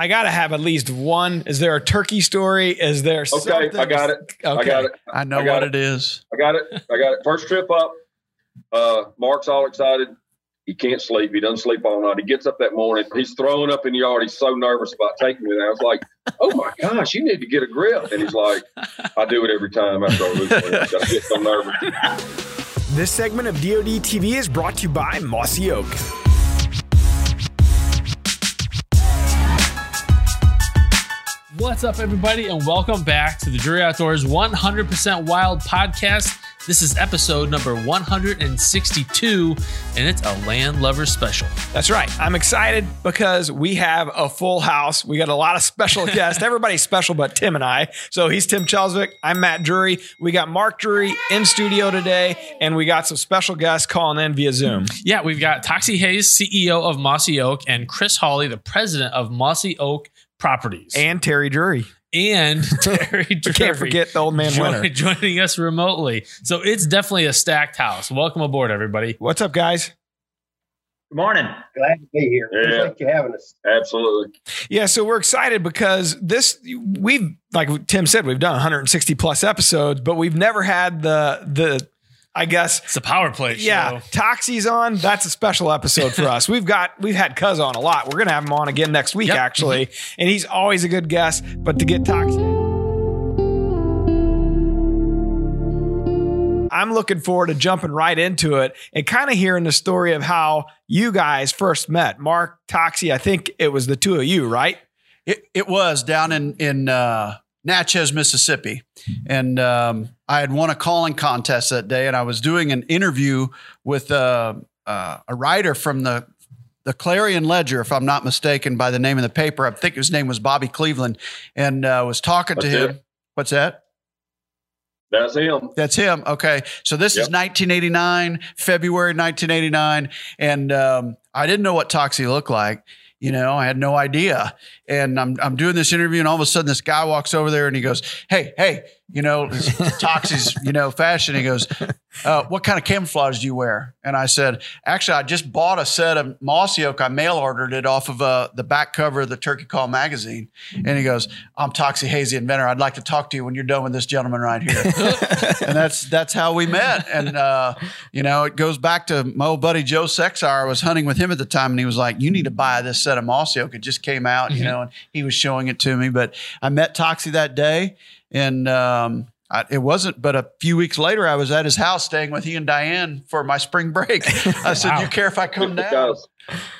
I gotta have at least one. Is there a turkey story? Is there? Okay, something? I got it. Okay. I got it. I know I what it. it is. I got it. I got it. First trip up. Uh, Mark's all excited. He can't sleep. He doesn't sleep all night. He gets up that morning. He's throwing up in the yard. He's so nervous about taking me there. I was like, "Oh my gosh, you need to get a grip." And he's like, "I do it every time after I lose weight. I get so nervous." This segment of DoD TV is brought to you by Mossy Oak. What's up, everybody, and welcome back to the Drury Outdoors 100% Wild podcast. This is episode number 162, and it's a land lover special. That's right. I'm excited because we have a full house. We got a lot of special guests. Everybody's special but Tim and I. So he's Tim Chelsvik. I'm Matt Drury. We got Mark Drury in studio today, and we got some special guests calling in via Zoom. Yeah, we've got Toxie Hayes, CEO of Mossy Oak, and Chris Hawley, the president of Mossy Oak Properties. And Terry Drury. and Terry Drury. Can't forget the old man join- winner. joining us remotely. So it's definitely a stacked house. Welcome aboard, everybody. What's up, guys? Good morning. Glad to be here. Yeah. Appreciate you having us. Absolutely. Yeah, so we're excited because this we've like Tim said we've done 160 plus episodes, but we've never had the the I guess It's a power play yeah, show. Toxie's on. That's a special episode for us. We've got we've had Cuz on a lot. We're gonna have him on again next week, Yep. actually, and he's always a good guest. But to get Toxie, I'm looking forward to jumping right into it and kind of hearing the story of how you guys first met. Mark Toxie, I think it was the two of you, right? It, it was down in in uh, Natchez, Mississippi, and um, I had won a calling contest that day, and I was doing an interview with uh, uh, a writer from the the Clarion Ledger, if I'm not mistaken, by the name of the paper. I think his name was Bobby Cleveland, and uh, was talking to him. it. What's that? That's him. That's him. Okay. So this is 1989, February 1989. And um, I didn't know what Toxie looked like. You know, I had no idea. And I'm, I'm doing this interview, and all of a sudden, this guy walks over there and he goes, Hey, hey, you know, this Toxie's, you know, fashion. He goes, uh, What kind of camouflage do you wear? And I said, Actually, I just bought a set of Mossy Oak. I mail ordered it off of uh, the back cover of the Turkey Call magazine. And he goes, I'm Toxie Hazy inventor. I'd like to talk to you when you're done with this gentleman right here and that's that's how we met. And uh, you know, it goes back to my old buddy Joe Sexar. I was hunting with him at the time, and he was like, "You need to buy this set of mossy oak. It just came out, you know." And he was showing it to me. But I met Toxie that day, and um, I, it wasn't. But a few weeks later, I was at his house staying with he and Diane for my spring break. I said, Wow. "You care if I come down?" Because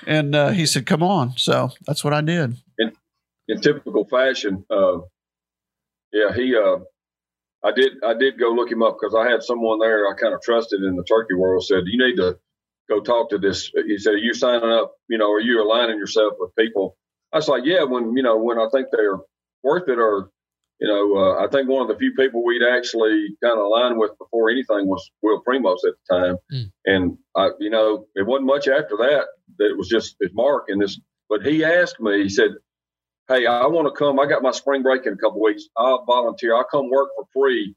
And uh, he said, "Come on." So that's what I did. in typical fashion, uh, yeah, he. Uh, I did. I did go look him up because I had someone there I kind of trusted in the turkey world. Said you need to go talk to this. He said, "Are you signing up? You know, are you aligning yourself with people?" I was like, "Yeah." When you know, when I think they're worth it, or you know, uh, I think one of the few people we'd actually kind of aligned with before anything was Will Primos at the time, Mm. and I, you know, it wasn't much after that that it was just it's Mark and this. But he asked me. He said, hey, I want to come. I got my spring break in a couple weeks. I'll volunteer. I'll come work for free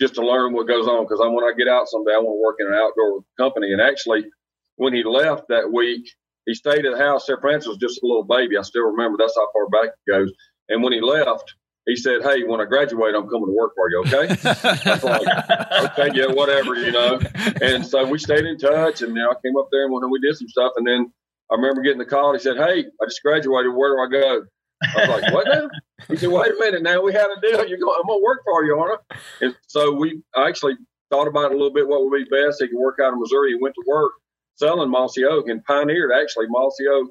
just to learn what goes on. Because I, when I get out someday, I want to work in an outdoor company. And actually, when he left that week, he stayed at the house. Sarah Francis was just a little baby. I still remember. That's how far back it goes. And when he left, he said, "Hey, when I graduate, I'm coming to work for you." Okay. I was like, okay, yeah, whatever, you know. And so we stayed in touch, and you know, I came up there and we did some stuff. And then I remember getting the call. He said, "Hey, I just graduated. Where do I go?" I was like, "What now?" He said, "Wait a minute. Now we had a deal. You're going. I'm gonna work for you, aren't I?" And so we actually thought about it a little bit. What would be best? He could work out in Missouri. He went to work selling Mossy Oak and pioneered actually Mossy Oak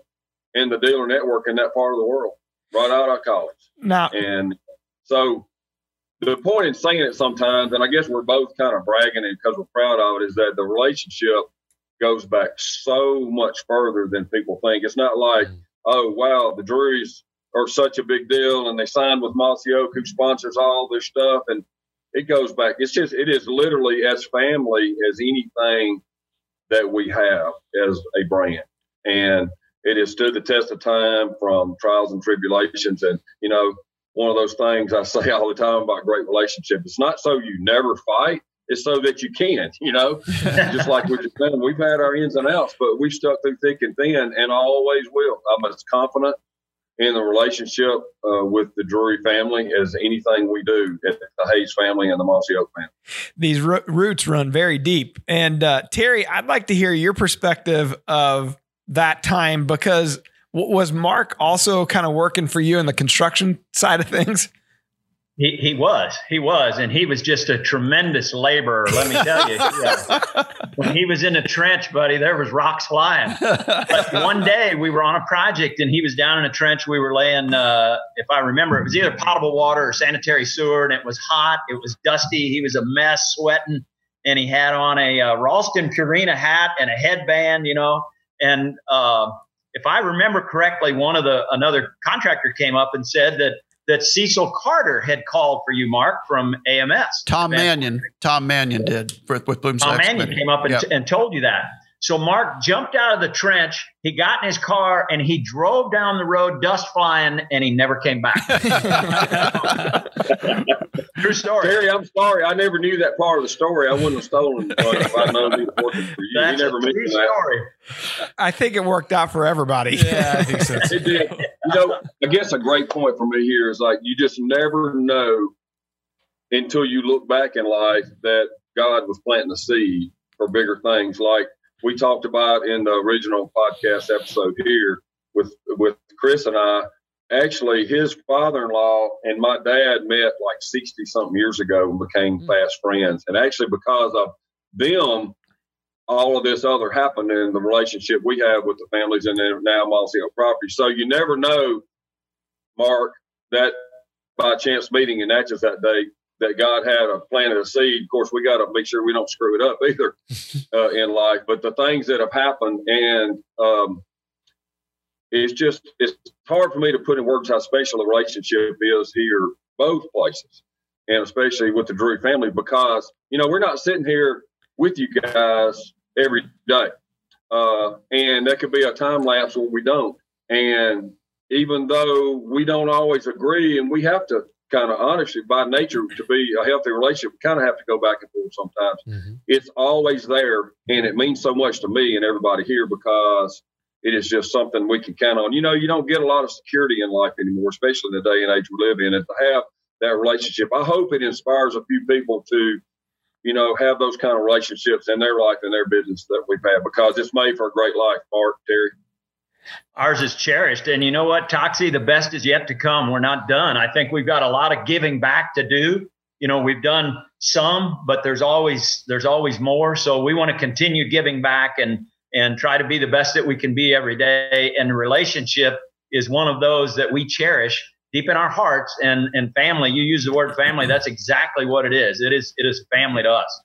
in the dealer network in that part of the world right out of college. Now, And so the point in saying it sometimes, and I guess we're both kind of bragging it because we're proud of it, is that the relationship goes back so much further than people think. It's not like, mm. oh, wow, the Drurys are such a big deal and they signed with Mossy Oak, who sponsors all this stuff. And it goes back. It's just, it is literally as family as anything that we have as a brand. And it has stood the test of time from trials and tribulations. And, you know, one of those things I say all the time about great relationship. It's not so you never fight. It's so that you can, you know, just like we're just saying, we've had our ins and outs, but we've stuck through thick and thin and I always will. I'm as confident in the relationship uh, with the Drury family as anything we do at the Hayes family and the Mossy Oak family. These ro- roots run very deep. And uh, Terry, I'd like to hear your perspective of that time because w- was Mark also kind of working for you in the construction side of things? He, he was, he was, and he was just a tremendous laborer. Let me tell you, yeah. when he was in the trench, buddy, there was rocks flying. But one day we were on a project, and he was down in a trench. We were laying, uh, if I remember, it was either potable water or sanitary sewer, and it was hot, it was dusty, he was a mess, sweating, and he had on a uh, Ralston Purina hat and a headband, you know, and uh, if I remember correctly, one of the another contractor came up and said that that Cecil Carter had called for you, Mark, from AMS. Tom Mannion. Tom Mannion did for, with Bloom's Tom Mannion came up and, yep. and told you that. So Mark jumped out of the trench. He got in his car and he drove down the road, dust flying, and he never came back. True story. Terry, I'm sorry. I never knew that part of the story. I wouldn't have stolen it if I'd known he was working for you. That's you never a true story. I think it worked out for everybody. Yeah, I think so. it did. You know, I guess a great point for me here is like you just never know until you look back in life that God was planting a seed for bigger things like we talked about in the original podcast episode here with with Chris and I. Actually, his father-in-law and my dad met like sixty something years ago and became mm-hmm. fast friends. And actually, because of them, all of this other happened in the relationship we have with the families and now Mossy Oak property. So you never know, Mark, that by chance meeting in Natchez that day that God had a planted a seed. Of course, we got to make sure we don't screw it up either uh, in life. But the things that have happened, and um, it's just it's hard for me to put in words how special the relationship is here, both places, and especially with the Drury family, because you know we're not sitting here with you guys every day, uh, and there could be a time lapse when we don't, and even though we don't always agree, and we have to kind of honestly by nature to be a healthy relationship, we kind of have to go back and forth sometimes. Mm-hmm. It's always there, and it means so much to me and everybody here because it is just something we can count on. You know, you don't get a lot of security in life anymore, especially in the day and age we live in, and to have that relationship, I hope it inspires a few people to, you know, have those kind of relationships in their life and their business that we've had because it's made for a great life. Mark, Terry. Ours is cherished. And you know what, Toxie, the best is yet to come. We're not done. I think we've got a lot of giving back to do. You know, we've done some, but there's always there's always more. So we want to continue giving back and and try to be the best that we can be every day. And the relationship is one of those that we cherish deep in our hearts. And and family you use the word family that's exactly what it is. It is it is family to us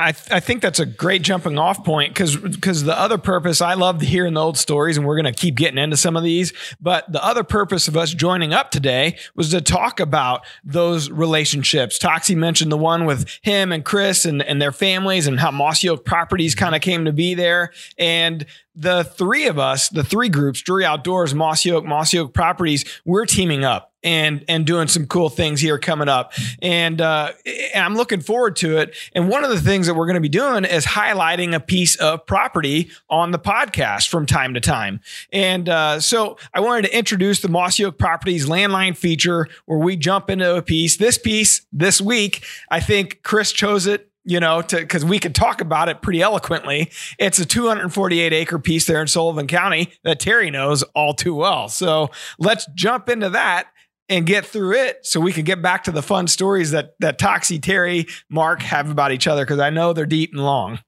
I, th- I think that's a great jumping off point because because the other purpose I love hearing the old stories and we're going to keep getting into some of these but the other purpose of us joining up today was to talk about those relationships. Toxie mentioned the one with him and Chris and, and their families and how Mossy Oak Properties kind of came to be there. And the three of us the three groups Drury Outdoors Mossy Oak Mossy Oak Properties we're teaming up and and doing some cool things here coming up. And uh, and I'm looking forward to it. And one of the things that we're going to be doing is highlighting a piece of property on the podcast from time to time. And uh, so I wanted to introduce the Mossy Oak Properties landline feature where we jump into a piece. This piece this week I think Chris chose it you know, to because we could talk about it pretty eloquently. It's a 248 acre piece there in Sullivan County that Terry knows all too well. So let's jump into that and get through it so we can get back to the fun stories that that Toxie, Terry, Mark have about each other because I know they're deep and long.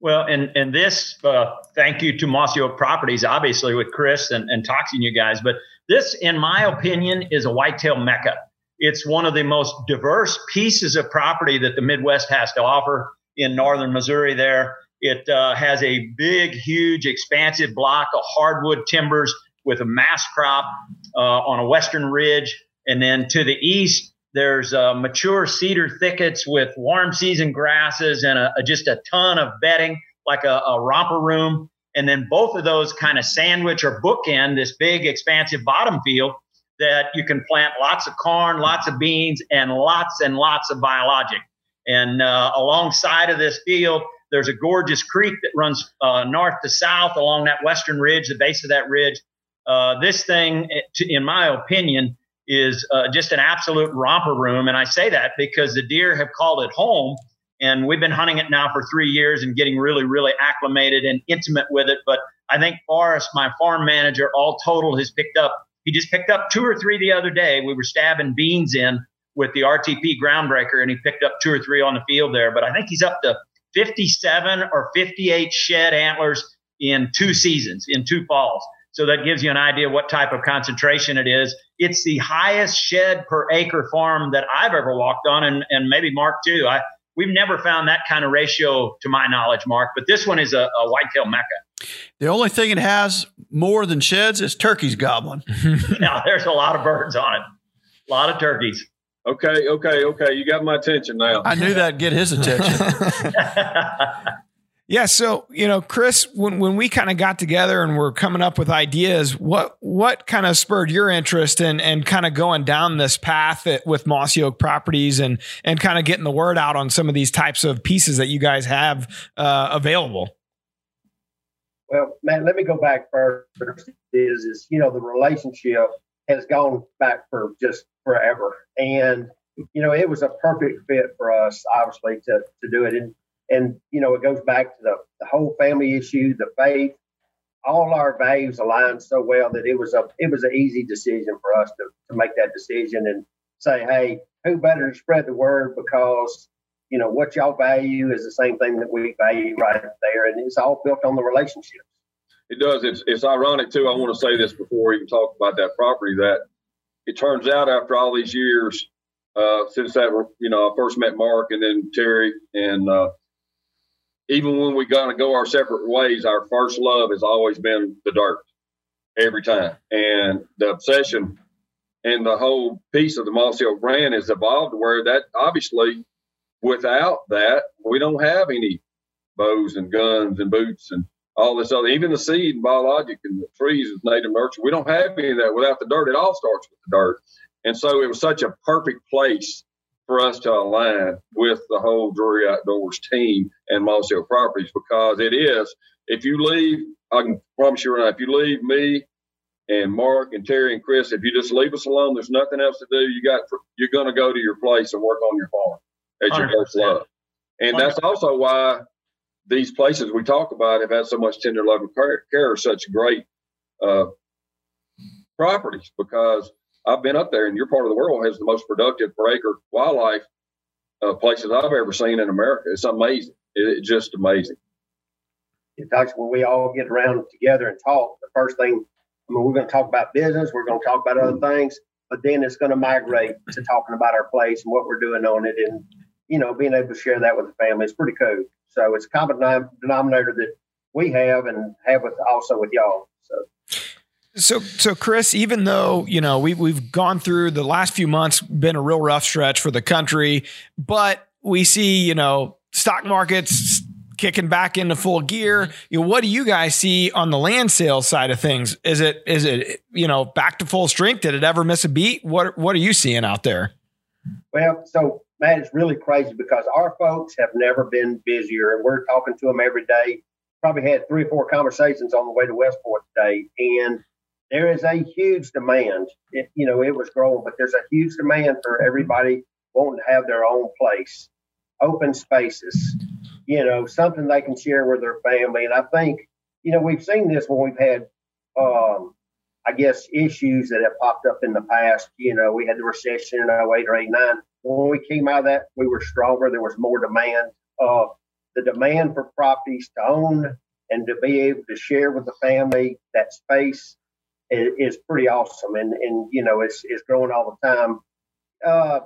Well, and and this uh, thank you to Mossy Oak Properties, obviously with Chris and, and Toxie and you guys, but this, in my opinion, is a whitetail mecca. It's one of the most diverse pieces of property that the Midwest has to offer in northern Missouri. There, it uh, has a big, huge, expansive block of hardwood timbers with a mass crop on a western ridge. And then to the east, there's uh, mature cedar thickets with warm season grasses and a, a, just a ton of bedding, like a, a romper room. And then both of those kind of sandwich or bookend this big, expansive bottom field that you can plant lots of corn, lots of beans, and lots and lots of biologic. And uh, alongside of this field, there's a gorgeous creek that runs uh, north to south along that western ridge, the base of that ridge Uh, this thing, in my opinion, is uh, just an absolute romper room. And I say that because the deer have called it home. And we've been hunting it now for three years and getting really, really acclimated and intimate with it. But I think Forrest, my farm manager, all total has picked up, he just picked up two or three the other day. We were stabbing beans in with the RTP groundbreaker and he picked up two or three on the field there. But I think he's up to 57 or 58 shed antlers in two seasons, in two falls. So that gives you an idea what type of concentration it is. It's the highest shed per acre farm that I've ever walked on, and, and maybe Mark too. I, we've never found that kind of ratio to my knowledge, Mark, but this one is a, a whitetail mecca. The only thing it has more than sheds is turkeys gobbling. now, there's a lot of birds on it, a lot of turkeys. Okay, okay, okay. You got my attention now. I knew that'd get his attention. Yeah, so you know, Chris, when when we kind of got together and we're coming up with ideas, what what kind of spurred your interest in and kind of going down this path at, with Mossy Oak Properties and and kind of getting the word out on some of these types of pieces that you guys have uh, available? Well, Matt, let me go back first. Is is you know the relationship has gone back for just forever, and you know it was a perfect fit for us, obviously, to to do it. And and you know it goes back to the, the whole family issue the faith. All our values aligned so well that it was a it was an easy decision for us to, to make that decision and say hey who better to spread the word because you know what y'all value is the same thing that we value right there. And it's all built on the relationships it does. It's, it's ironic too. I want to say this before we even talk about that property that it turns out after all these years uh, since that you know i first met mark and then terry and uh, even when we got to go our separate ways, our first love has always been the dirt every time. And the obsession and the whole piece of the Mossy Oak brand has evolved where that obviously without that, we don't have any bows and guns and boots and all this other, even the seed and biologic and the trees is native nurture. We don't have any of that without the dirt. It all starts with the dirt. And so it was such a perfect place for us to align with the whole Drury Outdoors team and Mossy Oak Properties because it is. If you leave, I can promise you right now, if you leave me and Mark and Terry and Chris, if you just leave us alone, there's nothing else to do. You got you're going to go to your place and work on your farm as your first love, and that's also why these places we talk about have had so much tender love and care, care such great uh, properties because I've been up there, and your part of the world has the most productive per acre wildlife uh, places I've ever seen in America. It's amazing. It, it's just amazing. In fact, when we all get around together and talk, the first thing, I mean, we're going to talk about business, we're going to talk about other things, but then it's going to migrate to talking about our place and what we're doing on it, and you know, being able to share that with the family is pretty cool. So it's a common denominator that we have and have with also with y'all. So. So, so Chris, even though you know we we've gone through the last few months, been a real rough stretch for the country, but we see you know stock markets kicking back into full gear. You know, what do you guys see on the land sales side of things? Is it is it you know back to full strength? Did it ever miss a beat? What what are you seeing out there? Well, so Matt, it's really crazy because our folks have never been busier, and we're talking to them every day. Probably had three or four conversations on the way to Westport today, and there is a huge demand. It, you know, it was growing, but there's a huge demand for everybody wanting to have their own place, open spaces, you know, something they can share with their family. And I think, you know, we've seen this when we've had, um, I guess, issues that have popped up in the past. You know, we had the recession in 08 or 89. When we came out of that, we were stronger. There was more demand. Uh, the demand for properties to own and to be able to share with the family that space is, is pretty awesome, and and you know it's it's growing all the time. Uh,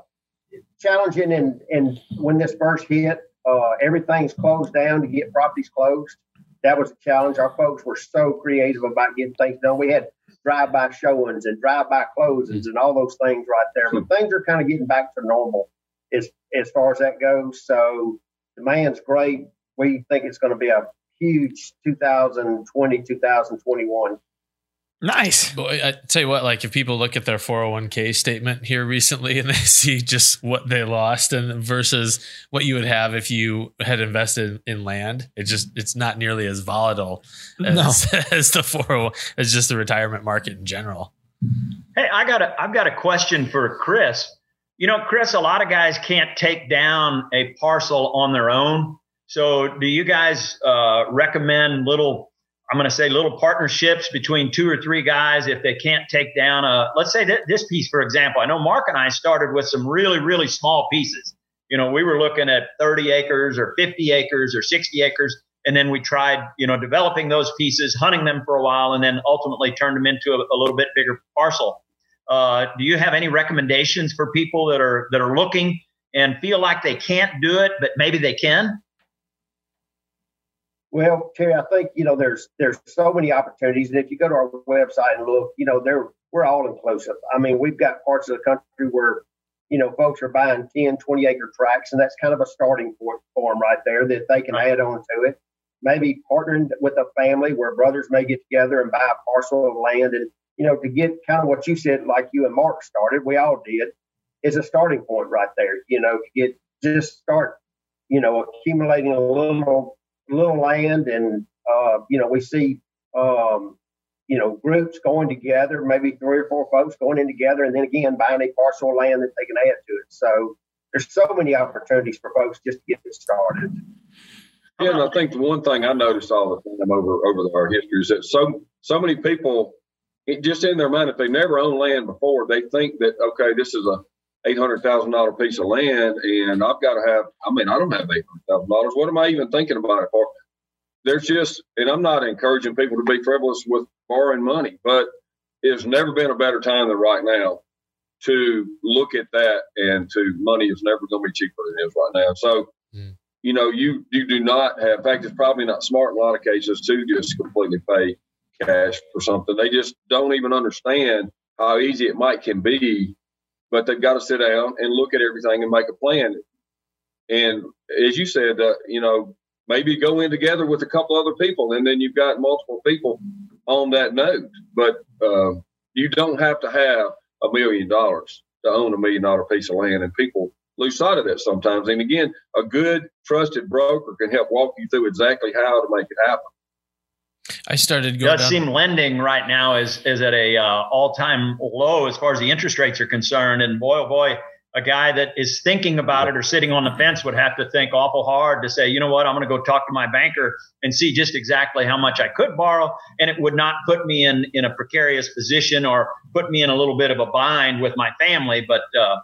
challenging, and and when this first hit, uh, everything's closed down to get properties closed. That was a challenge. Our folks were so creative about getting things done. We had drive-by showings and drive-by closings and all those things right there. But things are kind of getting back to normal as as far as that goes. So demand's great. We think it's going to be a huge 2020, 2021 Nice. Boy, I tell you what, like if people look at their 401k statement here recently and they see just what they lost and versus what you would have if you had invested in land, it just it's not nearly as volatile as, No. as the 401 as just the retirement market in general. Hey, I got a I've got a question for Chris. You know, Chris, a lot of guys can't take down a parcel on their own. So, do you guys uh, recommend little? I'm going to say little partnerships between two or three guys if they can't take down a. Let's say that this piece, for example. I know Mark and I started with some really really small pieces. You know, we were looking at 30 acres or 50 acres or 60 acres, and then we tried, you know, developing those pieces, hunting them for a while, and then ultimately turned them into a, a little bit bigger parcel. Uh, do you have any recommendations for people that are that are looking and feel like they can't do it, but maybe they can? Well, Terry, I think you know there's there's so many opportunities, and if you go to our website and look, you know, there we're all inclusive. I mean, we've got parts of the country where you know folks are buying 10, 20 acre tracts, and that's kind of a starting point for them right there that they can add on to it. Maybe partnering with a family where brothers may get together and buy a parcel of land, and you know, to get kind of what you said, like you and Mark started, we all did, is a starting point right there. You know, to get just start, you know, accumulating a little little land and uh, you know we see um, you know groups going together maybe three or four folks going in together and then again buying a parcel of land that they can add to it. So there's so many opportunities for folks just to get started. Yeah, and I think the one thing I noticed all the time over over our history is that so so many people, it, just in their mind, if they never owned land before, they think that okay, this is a eight hundred thousand dollar piece of land, and I've got to have. I mean, I don't have eight hundred thousand dollars. What am I even thinking about it for? There's just, and I'm not encouraging people to be frivolous with borrowing money, but it's never been a better time than right now to look at that, and to money is never going to be cheaper than it is right now. So Mm. you know, you you do not have. In fact, it's probably not smart in a lot of cases to just completely pay cash for something. They just don't even understand how easy it might can be, but they've got to sit down and look at everything and make a plan. And as you said, uh, you know, maybe go in together with a couple other people, and then you've got multiple people on that note. But uh, you don't have to have a million dollars to own a million dollar piece of land, and people lose sight of that sometimes. And again, a good trusted broker can help walk you through exactly how to make it happen. I started It going does seem lending right now is is at a uh, all time low as far as the interest rates are concerned. And boy, oh boy, a guy that is thinking about it or sitting on the fence would have to think awful hard to say, you know what, I'm going to go talk to my banker and see just exactly how much I could borrow, and it would not put me in in a precarious position or put me in a little bit of a bind with my family. But uh,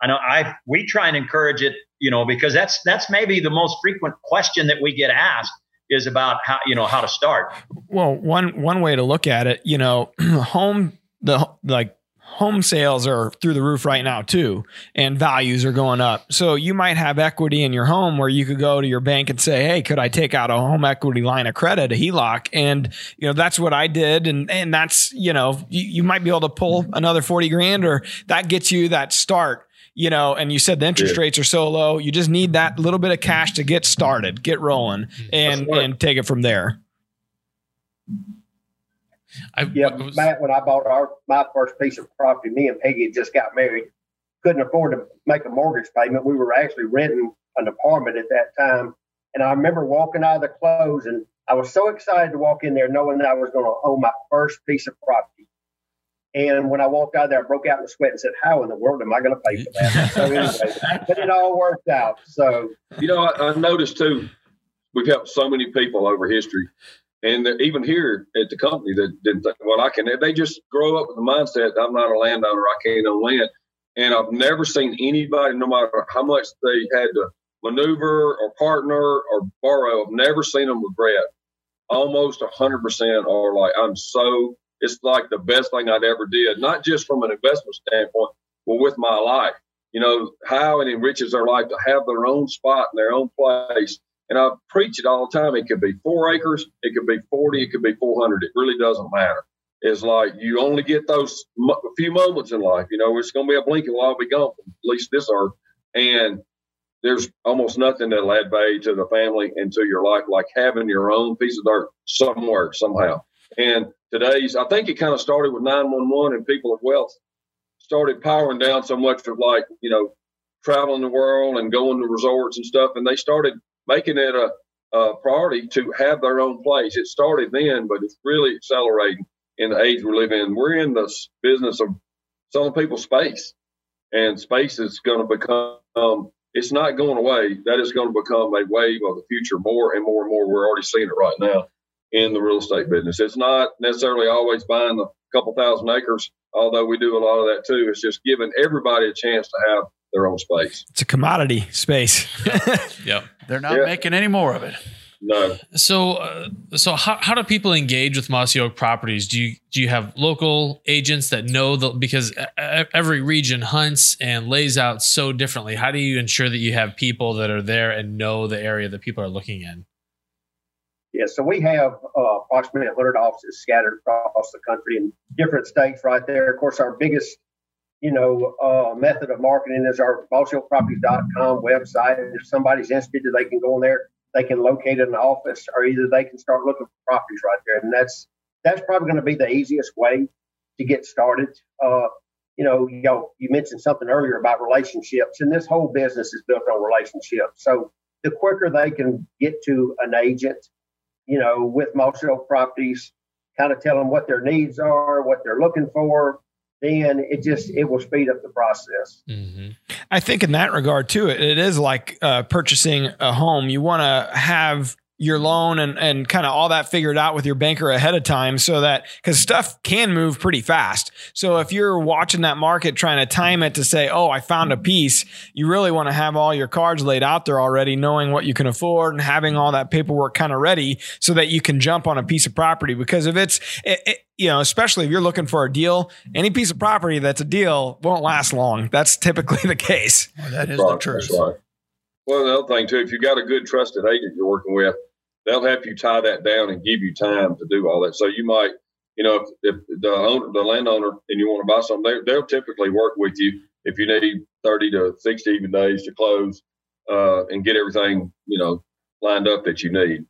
I know I we try and encourage it, you know, because that's that's maybe the most frequent question that we get asked is about how you know how to start. Well, one one way to look at it, you know, home the like home sales are through the roof right now too, and values are going up. So you might have equity in your home where you could go to your bank and say, "Hey, could I take out a home equity line of credit, a HELOC?" And you know that's what I did, and and that's you know you, you might be able to pull another forty grand, or that gets you that start. You know, and you said the interest Yeah. rates are so low, you just need that little bit of cash to get started, get rolling, mm-hmm. and and take it from there. I, Yeah, was- Matt, when I bought our my first piece of property, me and Peggy had just got married, couldn't afford to make a mortgage payment. We were actually renting an apartment at that time. And I remember walking out of the close and I was so excited to walk in there knowing that I was going to own my first piece of property. And when I walked out of there, I broke out in sweat and said, How in the world am I going to pay for that? so anyway, but it all worked out. So You know, I, I noticed too, we've helped so many people over history. And even here at the company that didn't think, well, I can, they just grow up with the mindset, I'm not a landowner, I can't own land. And I've never seen anybody, no matter how much they had to maneuver or partner or borrow, I've never seen them regret. Almost 100% are like, I'm so, it's like the best thing I'd ever did, not just from an investment standpoint, but with my life. You know, how it enriches their life to have their own spot in their own place. And I preach it all the time. It could be four acres, it could be 40, it could be 400. It really doesn't matter. It's like you only get those few moments in life. You know, it's going to be a blink and we'll be gone, from at least this earth. And there's almost nothing that'll add value to the family and to your life like having your own piece of dirt somewhere, somehow. And today's, I think it kind of started with 911 and people of wealth started powering down so much of like, you know, traveling the world and going to resorts and stuff. And they started making it a, a priority to have their own place. It started then, but it's really accelerating in the age we live in. We're in the business of selling people space, and space is going to become. Um, it's not going away. That is going to become a wave of the future more and more and more. We're already seeing it right now in the real estate business. It's not necessarily always buying a couple thousand acres, although we do a lot of that too. It's just giving everybody a chance to have their own space. It's a commodity space. Yep. They're not Yeah. making any more of it. No, So, uh, so how, how do people engage with Mossy Oak Properties? Do you do you have local agents that know the because every region hunts and lays out so differently? How do you ensure that you have people that are there and know the area that people are looking in? Yeah, so we have uh, approximately 100 offices scattered across the country in different states right there. Of course, our biggest, you know, uh, method of marketing is our MossyOakProperties.com website. If somebody's interested, they can go on there. They can locate an office, or either they can start looking for properties right there. And that's that's probably going to be the easiest way to get started. Uh, you know, you know, you mentioned something earlier about relationships, and this whole business is built on relationships. So the quicker they can get to an agent you know, with Oak properties, kind of tell them what their needs are, what they're looking for, then it just it will speed up the process. Mm-hmm. I think in that regard too, it, it is like uh, purchasing a home. You want to have your loan and, and kind of all that figured out with your banker ahead of time so that because stuff can move pretty fast. So if you're watching that market trying to time it to say, oh, I found a piece, you really want to have all your cards laid out there already, knowing what you can afford and having all that paperwork kind of ready so that you can jump on a piece of property. Because if it's, it, it, you know, especially if you're looking for a deal, any piece of property that's a deal won't last long. That's typically the case. Well, that is Right, the truth. right. Well, the other thing too, if you've got a good trusted agent you're working with, they'll help you tie that down and give you time to do all that. So you might, you know, if, if the owner, the landowner, and you want to buy something, they, they'll typically work with you if you need 30 to 60 even days to close uh, and get everything, you know, lined up that you need.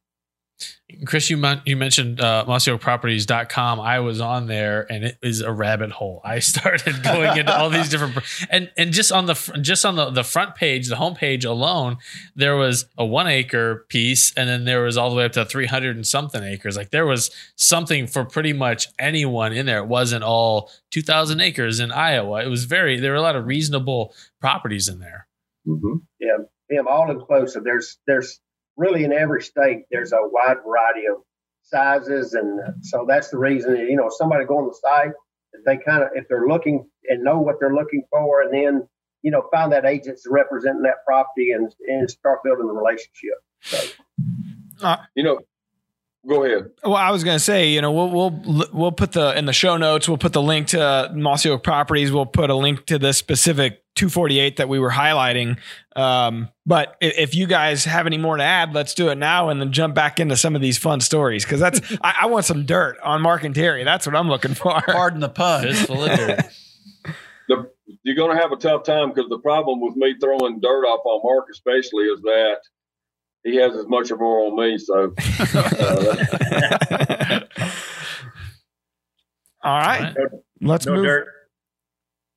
Chris, you mon- you mentioned uh, MossyOakProperties.com. I was on there, and it is a rabbit hole. I started going into all these different and and just on the fr- just on the, the front page, the home page alone, there was a one acre piece, and then there was all the way up to three hundred and something acres. Like there was something for pretty much anyone in there. It wasn't all two thousand acres in Iowa. It was very there were a lot of reasonable properties in there. Mm-hmm. Them all inclusive. There's there's really in every state there's a wide variety of sizes, and so that's the reason. that, You know, somebody go on the site, if they kind of if they're looking and know what they're looking for, and then you know find that agent that's representing that property and and start building the relationship. So, You know, go ahead. Well, I was going to say, you know, we'll we'll we'll put the in the show notes. We'll put the link to Mossy Oak Properties. We'll put a link to this specific 248 that we were highlighting. Um, but if you guys have any more to add, let's do it now and then jump back into some of these fun stories because that's I, I want some dirt on Mark and Terry. That's what I'm looking for. Pardon the pun. Fistful of dirt. the, you're going to have a tough time because the problem with me throwing dirt off on Mark, especially, is that he has as much or more on me. So, uh, All right, No, let's no move. dirt.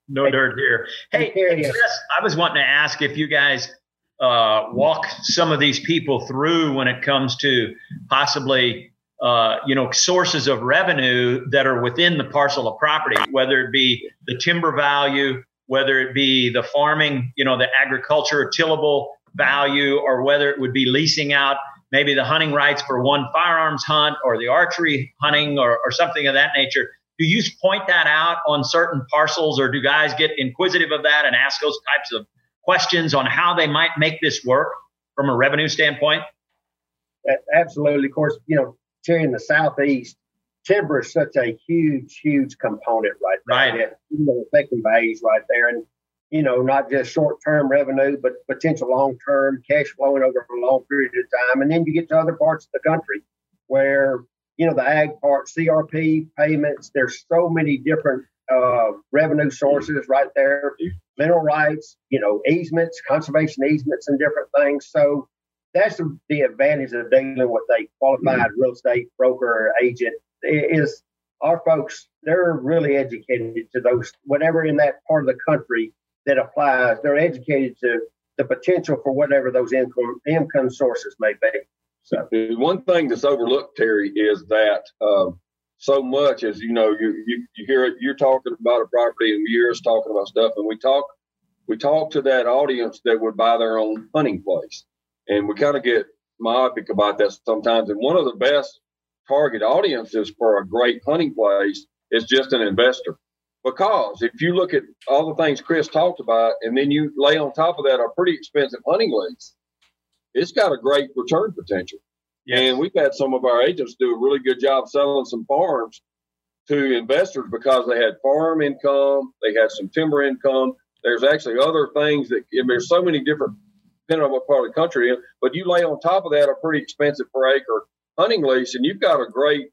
No dirt here. Hey, hey. Chris, I was wanting to ask if you guys uh, walk some of these people through when it comes to possibly, uh, you know, sources of revenue that are within the parcel of property, whether it be the timber value, whether it be the farming, you know, the agriculture tillable value, or whether it would be leasing out maybe the hunting rights for one firearms hunt or the archery hunting or, or something of that nature do you point that out on certain parcels or do guys get inquisitive of that and ask those types of questions on how they might make this work from a revenue standpoint absolutely, of course, you know, Terry in the southeast, timber is such a huge, huge component right there. Right. That, you know, affecting values right there, and you know, not just short-term revenue, but potential long-term cash flowing over a long period of time. And then you get to other parts of the country where you know the ag part, CRP payments. There's so many different uh, revenue sources right there. Mineral rights, you know, easements, conservation easements, and different things. So that's the, the advantage of dealing with a qualified real estate broker agent is our folks. They're really educated to those whatever in that part of the country that applies. They're educated to the potential for whatever those income income sources may be. So one thing that's overlooked, Terry, is that um, so much as you know, you, you you hear it, you're talking about a property, and hear talking about stuff, and we talk we talk to that audience that would buy their own hunting place, and we kind of get myopic about that sometimes. And one of the best target audiences for a great hunting place is just an investor. Because if you look at all the things Chris talked about, and then you lay on top of that a pretty expensive hunting lease, it's got a great return potential. Yes. And we've had some of our agents do a really good job selling some farms to investors because they had farm income, they had some timber income. There's actually other things that there's so many different depending on what part of the country, but you lay on top of that a pretty expensive per acre hunting lease, and you've got a great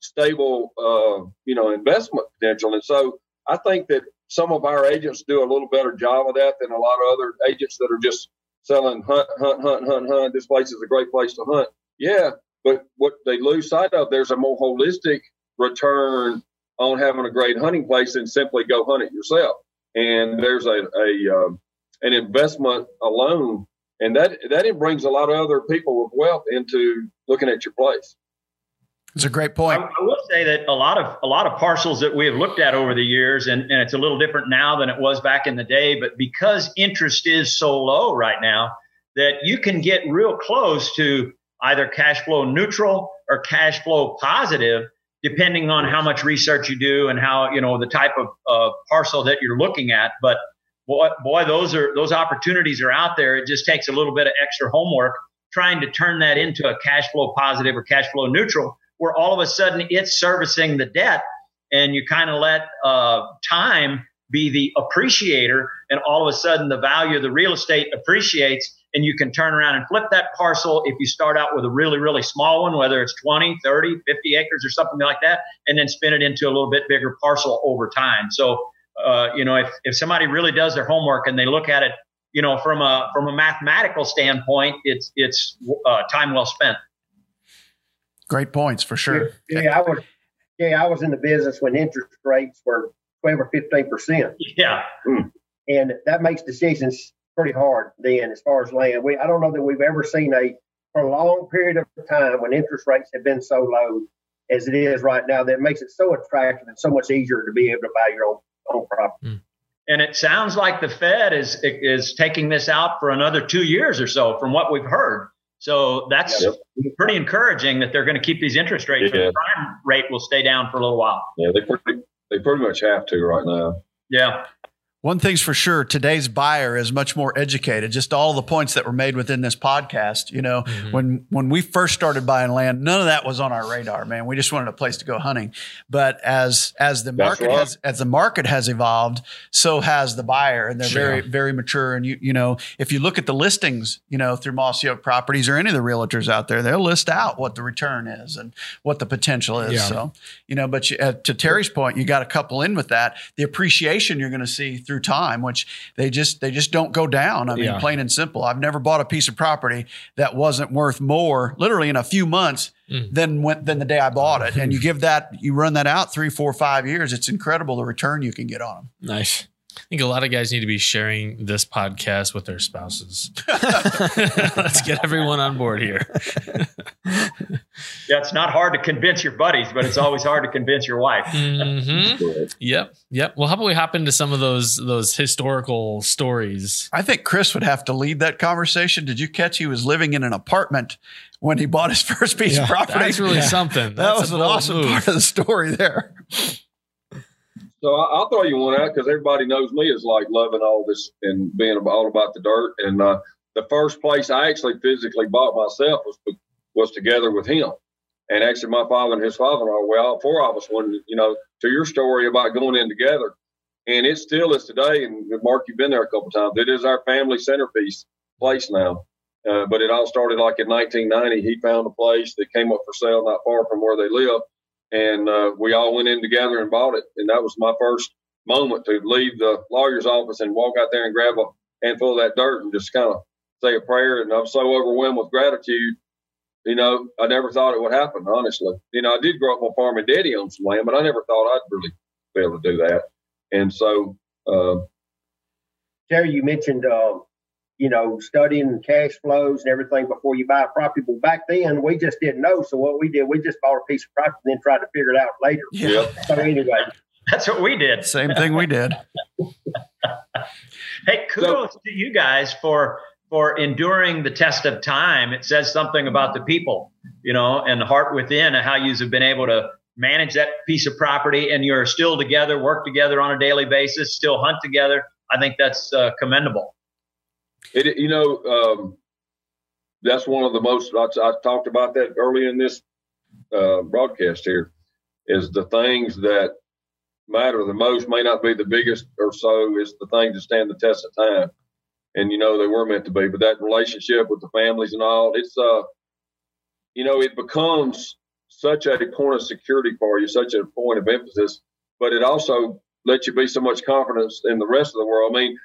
stable, uh, you know, investment potential. And so I think that some of our agents do a little better job of that than a lot of other agents that are just selling hunt, hunt, hunt, hunt, hunt. This place is a great place to hunt. Yeah, but what they lose sight of, there's a more holistic return on having a great hunting place than simply go hunt it yourself. And there's a, a um, an investment alone, and that that brings a lot of other people with wealth into looking at your place. It's a great point. I, I, will say that a lot of a lot of parcels that we have looked at over the years, and, and it's a little different now than it was back in the day, but because interest is so low right now, that you can get real close to either cash flow neutral or cash flow positive, depending on how much research you do and how you know the type of uh, parcel that you're looking at. But boy, boy, those are those opportunities are out there. It just takes a little bit of extra homework trying to turn that into a cash flow positive or cash flow neutral where all of a sudden it's servicing the debt and you kind of let uh, time be the appreciator and all of a sudden the value of the real estate appreciates and you can turn around and flip that parcel if you start out with a really really small one whether it's 20 30 50 acres or something like that and then spin it into a little bit bigger parcel over time. So uh, you know if, if somebody really does their homework and they look at it you know from a from a mathematical standpoint it's it's uh, time well spent Great points for sure. Yeah, yeah, I was. Yeah, I was in the business when interest rates were twelve or fifteen percent. Yeah, mm. and that makes decisions pretty hard. Then, as far as land, we I don't know that we've ever seen a prolonged period of time when interest rates have been so low as it is right now. That makes it so attractive and so much easier to be able to buy your own own property. Mm. And it sounds like the Fed is is taking this out for another two years or so, from what we've heard. So that's yep. pretty encouraging that they're going to keep these interest rates. Yeah. The prime rate will stay down for a little while. Yeah, they pretty, they pretty much have to right now. Yeah. One thing's for sure, today's buyer is much more educated. Just all the points that were made within this podcast. You know, mm-hmm. when when we first started buying land, none of that was on our radar, man. We just wanted a place to go hunting. But as as the market right. has as the market has evolved, so has the buyer, and they're sure. very very mature. And you you know, if you look at the listings, you know, through Mossy Oak Properties or any of the realtors out there, they'll list out what the return is and what the potential is. Yeah. So you know, but you, uh, to Terry's point, you got a couple in with that. The appreciation you're going to see through through time, which they just they just don't go down. I mean, yeah. plain and simple. I've never bought a piece of property that wasn't worth more, literally in a few months, mm. than when, than the day I bought it. and you give that, you run that out three, four, five years. It's incredible the return you can get on them. Nice. I think a lot of guys need to be sharing this podcast with their spouses. Let's get everyone on board here. yeah, it's not hard to convince your buddies, but it's always hard to convince your wife. Mm-hmm. Yep, yep. Well, how about we hop into some of those those historical stories? I think Chris would have to lead that conversation. Did you catch he was living in an apartment when he bought his first piece yeah, of property? That's really yeah. something. That's that was an awesome move. part of the story there. So I, will throw you one out because everybody knows me as like loving all this and being all about the dirt. And uh, the first place I actually physically bought myself was was together with him. And actually, my father and his father-in-law, well, four of us went, you know, to your story about going in together. And it still is today. And Mark, you've been there a couple times. It is our family centerpiece place now. Uh, but it all started like in 1990. He found a place that came up for sale not far from where they live and uh, we all went in together and bought it. And that was my first moment to leave the lawyer's office and walk out there and grab a handful of that dirt and just kind of say a prayer. And I'm so overwhelmed with gratitude. you know, I never thought it would happen. Honestly, you know, I did grow up on a farm and daddy owned some land, but I never thought I'd really be able to do that. And so, uh, Jerry, you mentioned, uh, you know, studying cash flows and everything before you buy a property. But back then, we just didn't know. So what we did, we just bought a piece of property and then tried to figure it out later. Yeah. So anyway, That's what we did. Same thing we did. Hey, kudos to you guys for for enduring the test of time. It says something about the people, you know, and the heart within, and how you have been able to manage that piece of property, and you're still together, work together on a daily basis, still hunt together. I think that's uh, commendable. It, you know, um, that's one of the most, I, I talked about that early in this uh, broadcast here, is the things that matter the most may not be the biggest or so, is the things that stand the test of time. And, you know, they were meant to be, but that relationship with the families and all, it's, uh, you know, it becomes such a point of security for you, such a point of emphasis, but it also lets you be so much confidence in the rest of the world. I mean,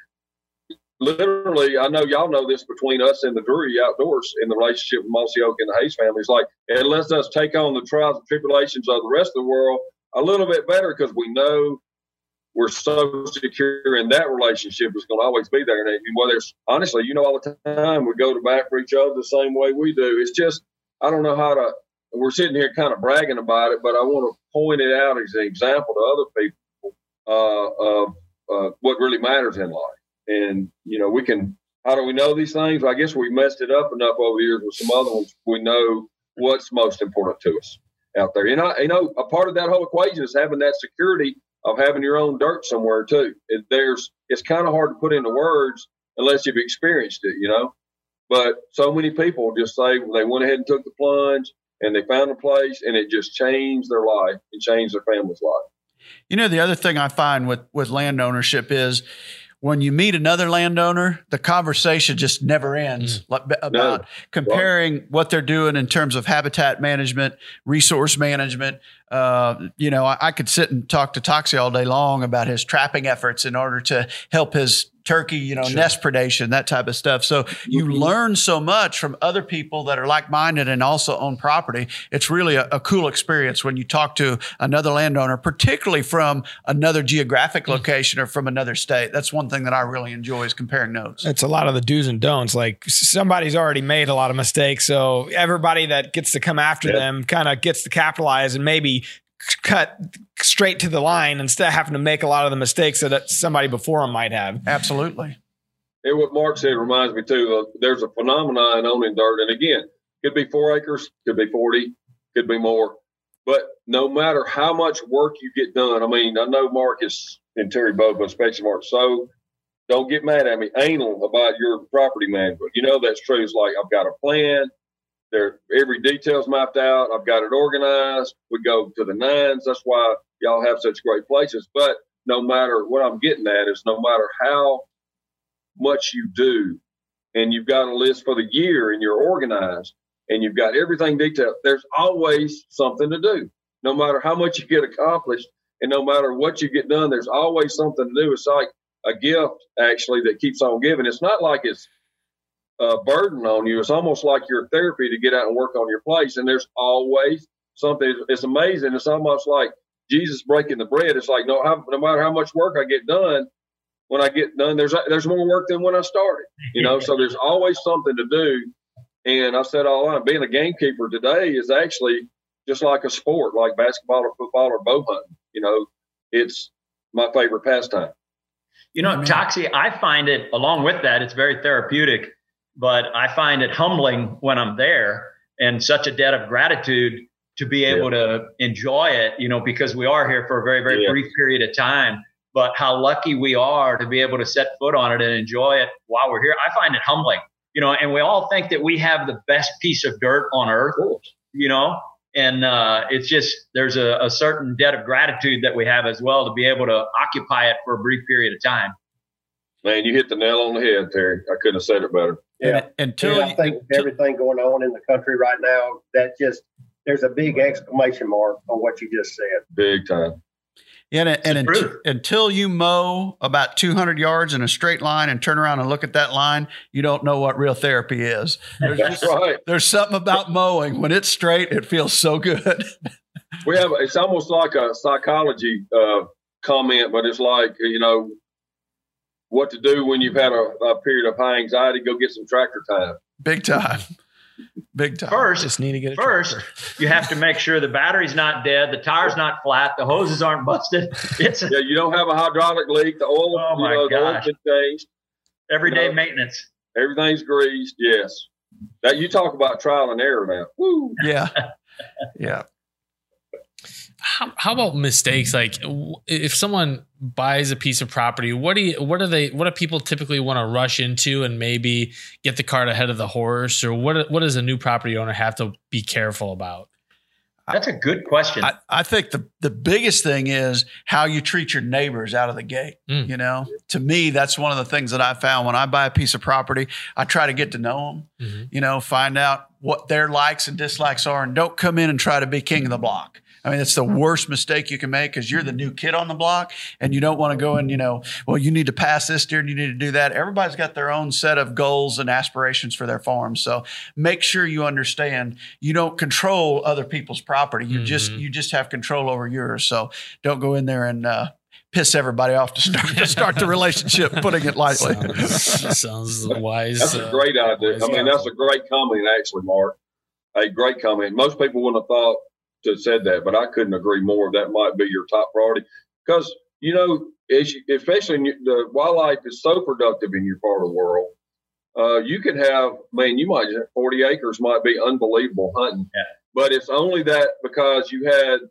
literally, I know y'all know this between us and the Drury outdoors in the relationship with Mossy Oak and the Hayes family. It's like it lets us take on the trials and tribulations of the rest of the world a little bit better because we know we're so secure in that relationship is going to always be there. And whether it's honestly, you know, all the time we go to bat for each other the same way we do. It's just, I don't know how to, we're sitting here kind of bragging about it, but I want to point it out as an example to other people uh, of uh, what really matters in life. And, you know, we can, how do we know these things? I guess we messed it up enough over the years with some other ones. We know what's most important to us out there. You know, you know, a part of that whole equation is having that security of having your own dirt somewhere too. It, there's, it's kind of hard to put into words unless you've experienced it, you know. But so many people just say they went ahead and took the plunge and they found a place and it just changed their life. and changed their family's life. You know, the other thing I find with with land ownership is when you meet another landowner, the conversation just never ends. Mm. Like, about comparing what they're doing in terms of habitat management, resource management. Uh, you know, I, I could sit and talk to Toxey all day long about his trapping efforts in order to help his turkey, you know, nest predation, that type of stuff. So you learn so much from other people that are like-minded and also own property. It's really a, a cool experience when you talk to another landowner, particularly from another geographic location or from another state. That's one thing that I really enjoy is comparing notes. It's a lot of the do's and don'ts. Like somebody's already made a lot of mistakes, so everybody that gets to come after Yeah. them kind of gets to capitalize and maybe cut straight to the line instead of having to make a lot of the mistakes that somebody before him might have. Absolutely. And what Mark said reminds me too. Uh, there's a phenomenon in owning dirt, and again, could be four acres, could be forty, could be more. But no matter how much work you get done, I mean, I know Mark is and Terry both, but especially Mark. So don't get mad at me, anal about your property management. You know that's true. It's like I've got a plan. There, every detail's mapped out. I've got it organized. We go to the nines. That's why y'all have such great places. But no matter what I'm getting at is no matter how much you do and you've got a list for the year and you're organized and you've got everything detailed, there's always something to do. No matter how much you get accomplished and no matter what you get done, there's always something to do. It's like a gift actually that keeps on giving. It's not like it's a burden on you. It's almost like your therapy to get out and work on your place. And there's always something. It's amazing. It's almost like Jesus breaking the bread. It's like no, how, no matter how much work I get done, when I get done, there's there's more work than when I started. You know, so there's always something to do. And I said all along, being a gamekeeper today is actually just like a sport, like basketball or football or bow hunting. You know, it's my favorite pastime. You know. Toxey, I find it along with that, it's very therapeutic, but I find it humbling when I'm there and such a debt of gratitude to be able to enjoy it, you know, because we are here for a very, very Yeah. brief period of time. But how lucky we are to be able to set foot on it and enjoy it while we're here. I find it humbling, you know, and we all think that we have the best piece of dirt on earth, you know, and uh, it's just there's a, a certain debt of gratitude that we have as well to be able to occupy it for a brief period of time. Man, you hit the nail on the head, Terry. I couldn't have said it better. Yeah. And, until Yeah, I think everything going on in the country right now, that just there's a big exclamation mark on what you just said. Big time. Yeah, and, and It's until you mow about 200 yards in a straight line and turn around and look at that line, you don't know what real therapy is. There's, That's just- right. there's something about mowing. When it's straight, it feels so good. We have it's almost like a psychology uh, comment, but it's like you know what to do when you've had a, a period of high anxiety. Go get some tractor time. Big time. Big time. First, Just need to get a First, you have to make sure the battery's not dead, the tire's not flat, the hoses aren't busted. It's Yeah, you don't have a hydraulic leak. The oil, Oh, you my know, the oil's gosh. changed. everyday No. maintenance. Everything's greased. Yes. That you talk about trial and error now. Woo. Yeah. Yeah. How, how about mistakes? Like, if someone buys a piece of property, what do you, what do they, what do people typically want to rush into and maybe get the cart ahead of the horse, or what, what does a new property owner have to be careful about? That's a good question. I, I think the, the biggest thing is how you treat your neighbors out of the gate. Mm. You know, to me, that's one of the things that I found when I buy a piece of property. I try to get to know them, Mhm. you know, find out what their likes and dislikes are, and don't come in and try to be king of the block. I mean, it's the worst mistake you can make because you're the new kid on the block and you don't want to go and, you know, well, you need to pass this deer and you need to do that. Everybody's got their own set of goals and aspirations for their farm. So make sure you understand you don't control other people's property. You just, Mhm. you just have control over yours. So don't go in there and, uh, piss everybody off to start to start the relationship, putting it lightly. Sounds, sounds wise. That's uh, a great idea. I mean, that's a great comment, actually, Mark. A great comment. Most people wouldn't have thought to said that, but I couldn't agree more. That might be your top priority because you know, especially the wildlife is so productive in your part of the world. Uh, you could have, man, you might have 40 acres might be unbelievable hunting, Yeah. but it's only that because you had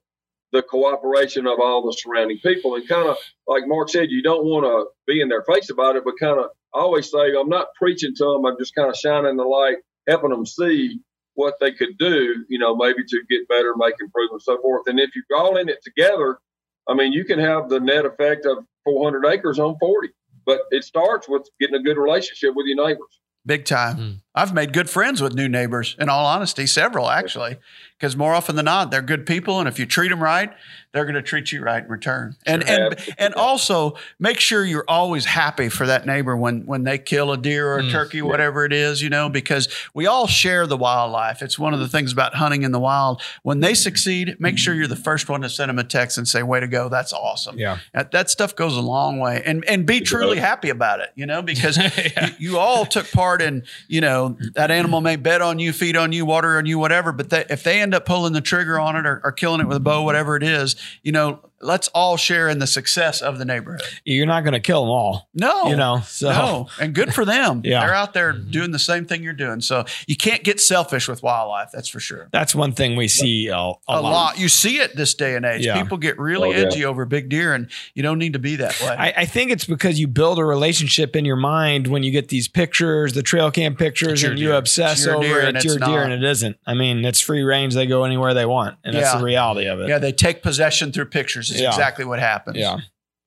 the cooperation of all the surrounding people and kind of like Mark said, you don't want to be in their face about it, but kind of I always say I'm not preaching to them. I'm just kind of shining the light, helping them see what they could do, you know, maybe to get better, make improvements, so forth. And if you're all in it together, I mean, you can have the net effect of 400 acres on 40. But it starts with getting a good relationship with your neighbors. Big time. Mm. I've made good friends with new neighbors, in all honesty, several actually, because more often than not, they're good people. And if you treat them right, they're going to treat you right in return. And, and, and also make sure you're always happy for that neighbor when, when they kill a deer or a Mm. turkey, whatever it is, you know, because we all share the wildlife. It's one of the things about hunting in the wild. When they succeed, make sure you're the first one to send them a text and say, way to go. That's awesome. Yeah. That, that stuff goes a long way and, and be truly happy about it, you know, because Yeah. you, you all took part in, you know, that animal may bet on you, feed on you, water on you, whatever. But they, if they end up pulling the trigger on it or, or killing it with a bow, whatever it is, you know, let's all share in the success of the neighborhood. You're not going to kill them all, No, you know. So no, and good for them. Yeah. They're out there Mhm. doing the same thing you're doing. So you can't get selfish with wildlife. That's for sure. that's one thing we see a, a, A, lot. lot. You see it this day and age. Yeah. People get really Oh, yeah. edgy over big deer, and you don't need to be that way. I, I think it's because you build a relationship in your mind when you get these pictures, the trail cam pictures, It's your and you deer. obsess It's your over deer it. and It's it's your deer, and it isn't. I mean, it's free range; they go anywhere they want, and that's the reality of it. yeah, they take possession through pictures. Is Yeah. exactly what happens. Yeah.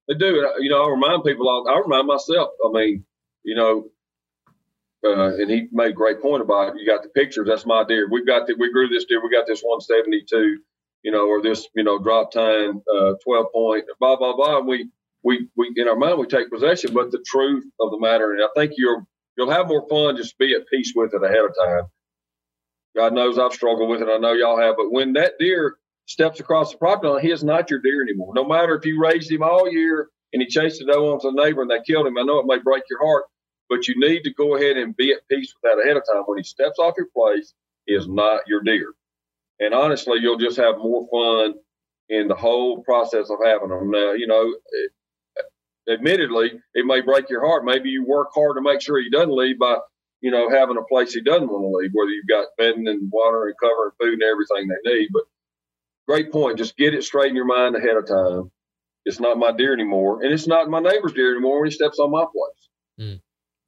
They do. You know, I remind people, I, I remind myself, I mean, you know, uh, and he made a great point about it. You got the pictures. That's my deer. We've got the, we grew this deer. We got this 172, you know, or this, you know, drop time, uh, 12 point, blah, blah, blah. And we, we, we, in our mind, we take possession, but the truth of the matter, and I think you're, you'll have more fun just be at peace with it ahead of time. God knows I've struggled with it. I know y'all have, but when that deer steps across the property line, he is not your deer anymore. No matter if you raised him all year and he chased it over onto a neighbor and they killed him, I know it may break your heart, but you need to go ahead and be at peace with that ahead of time. When he steps off your place, he is not your deer. And honestly, you'll just have more fun in the whole process of having them. Now, you know, it, admittedly, it may break your heart. Maybe you work hard to make sure he doesn't leave by, you know, having a place he doesn't want to leave, whether you've got bedding and water and cover and food and everything they need. But great point. Just get it straight in your mind ahead of time. It's not my deer anymore, and it's not my neighbor's deer anymore when he steps on my place. Hmm.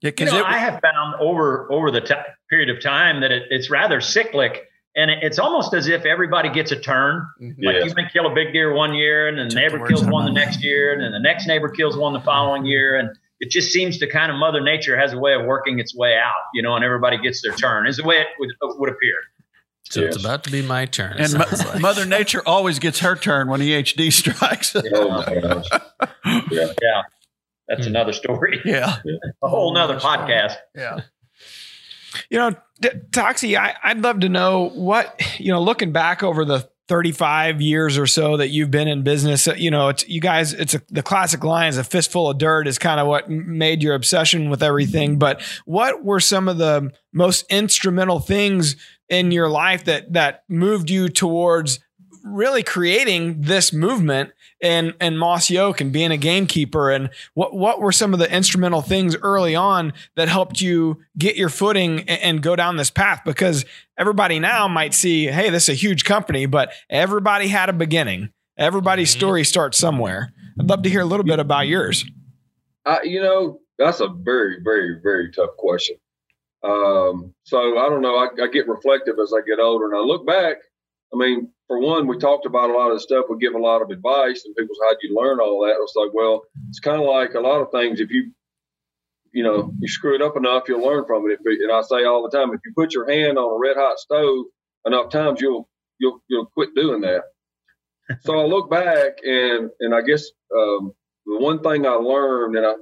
Yeah, You because know, it, I have found over over the ti period of time that it, it's rather cyclic, and it, it's almost as if everybody gets a turn. Mm-hmm. Like Yes. you may kill a big deer one year, and then the Took the neighbor kills one the next year, and then the next neighbor kills one the following mm-hmm. year, and it just seems to kind of Mother Nature has a way of working its way out, you know, and everybody gets their turn. Is the way it would, would appear. So Yes. it's about to be my turn. And mo- like. Mother Nature always gets her turn when EHD strikes. Oh my gosh. Yeah. That's another story. yeah. A whole nother podcast. Yeah. You know, D- Toxey, I, I'd love to know what, you know, looking back over the 35 years or so that you've been in business, uh, you know, it's you guys, it's a, the classic line is a fistful of dirt is kind of what made your obsession with everything. But what were some of the most instrumental things in your life that, that moved you towards really creating this movement and and Mossy Oak and being a gamekeeper? And what what were some of the instrumental things early on that helped you get your footing and, and go down this path? Because everybody now might see hey this is a huge company but everybody had a beginning. Everybody's Mhm. story starts somewhere. I'd love to hear a little bit about yours. I, you know, that's a very, very, very tough question. Um, so I don't know. I, I get reflective as I get older, and I look back. I mean, for one, we talked about a lot of stuff. We give a lot of advice, and people say, "How'd you learn all that?" It's like, well, it's kind of like a lot of things. If you, you know, you screw it up enough, you'll learn from it. If, and I say all the time, if you put your hand on a red hot stove enough times, you'll you'll you'll quit doing that. so I look back, and and I guess um, the one thing I learned, and I,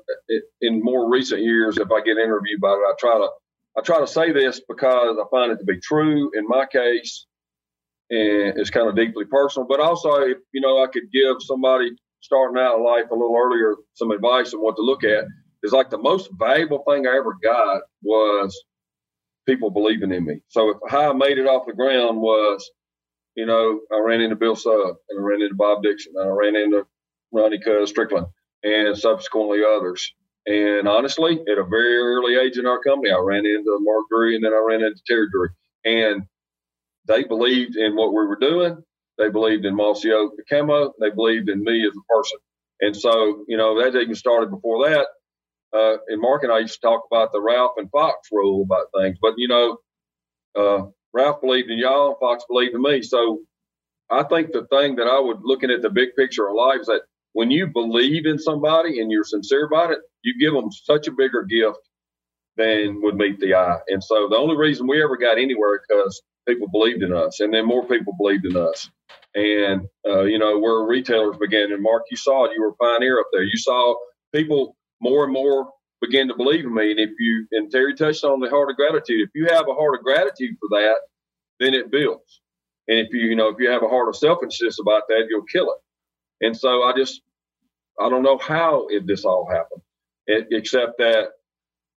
in more recent years, if I get interviewed about it, I try to I try to say this because I find it to be true in my case, and it's kind of deeply personal. But also, if you know, I could give somebody starting out in life a little earlier some advice on what to look at. Is like the most valuable thing I ever got was people believing in me. So if how I made it off the ground was, you know, I ran into Bill Sugg and I ran into Bob Dixon and I ran into Ronnie Cuz Strickland and subsequently others. And honestly, at a very early age in our company, I ran into Mark Drury and then I ran into Terry Drury. And they believed in what we were doing. They believed in Mossy Oak, the camo. They believed in me as a person. And so, you know, that even started before that. Uh, and Mark and I used to talk about the Ralph and Fox rule about things. But, you know, uh, Ralph believed in y'all, and Fox believed in me. So I think the thing that I would, looking at the big picture of life, is that when you believe in somebody and you're sincere about it, you give them such a bigger gift than would meet the eye. And so the only reason we ever got anywhere because people believed in us, and then more people believed in us. And uh, you know, where retailers began, and Mark, you saw it. You were a pioneer up there. You saw people more and more begin to believe in me. And if you and Terry touched on the heart of gratitude, if you have a heart of gratitude for that, then it builds. And if you you know if you have a heart of selfishness about that, you'll kill it. And so I just I don't know how it, this all happened, it, except that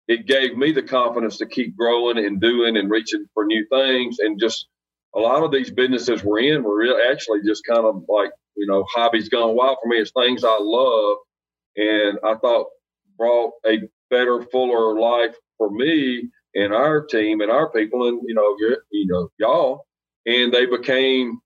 it gave me the confidence to keep growing and doing and reaching for new things. And just a lot of these businesses we're in were really actually just kind of like, you know, hobbies gone wild for me. It's things I love. And I thought brought a better, fuller life for me and our team and our people and, you know, you you know, y'all. And they became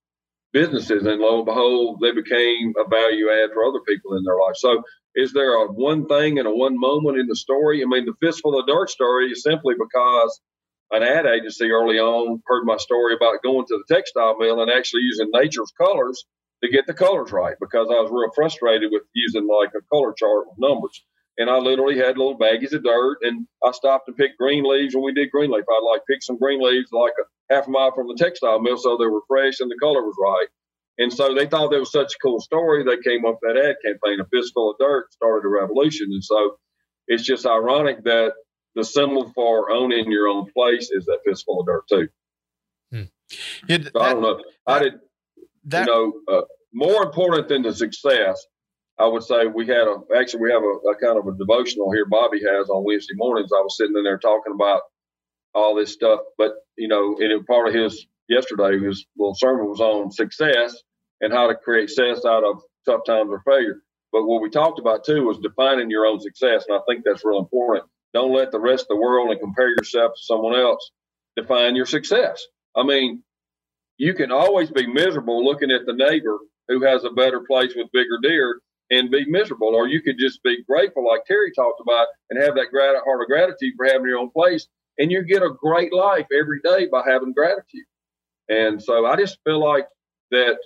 businesses and lo and behold, they became a value add for other people in their life. So is there a one thing and a one moment in the story? I mean, the fistful of dirt story is simply because an ad agency early on heard my story about going to the textile mill and actually using nature's colors to get the colors right because I was real frustrated with using like a color chart with numbers. And I literally had little baggies of dirt and I stopped and picked green leaves when we did green leaf. I'd like pick some green leaves like a half a mile from the textile mill so they were fresh and the color was right. And so they thought that was such a cool story. They came up with that ad campaign, a fistful of dirt started a revolution. And so it's just ironic that the symbol for owning your own place is that fistful of dirt too. It, So I don't know. I did, that, you know, uh, more important than the success, I would say we had a, actually we have a, a kind of a devotional here Bobby has on Wednesday mornings. I was sitting in there talking about all this stuff, but you know, and part of his yesterday, his little sermon was on success and how to create success out of tough times or failure. But what we talked about too was defining your own success. And I think that's real important. Don't let the rest of the world and compare yourself to someone else define your success. I mean, you can always be miserable looking at the neighbor who has a better place with bigger deer and be miserable, or you could just be grateful, like Terry talked about, and have that grat- heart of gratitude for having your own place, and you get a great life every day by having gratitude. And so I just feel like that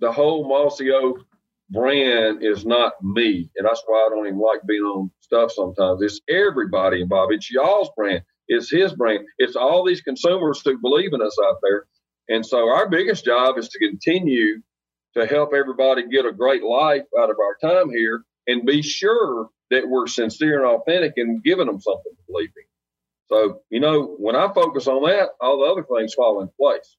the whole Mossy Oak brand is not me, and that's why I don't even like being on stuff sometimes. It's everybody involved. It's y'all's brand. It's his brand. It's all these consumers who believe in us out there. And so our biggest job is to continue to help everybody get a great life out of our time here and be sure that we're sincere and authentic and giving them something to believe in. So, you know, when I focus on that, all the other things fall in place.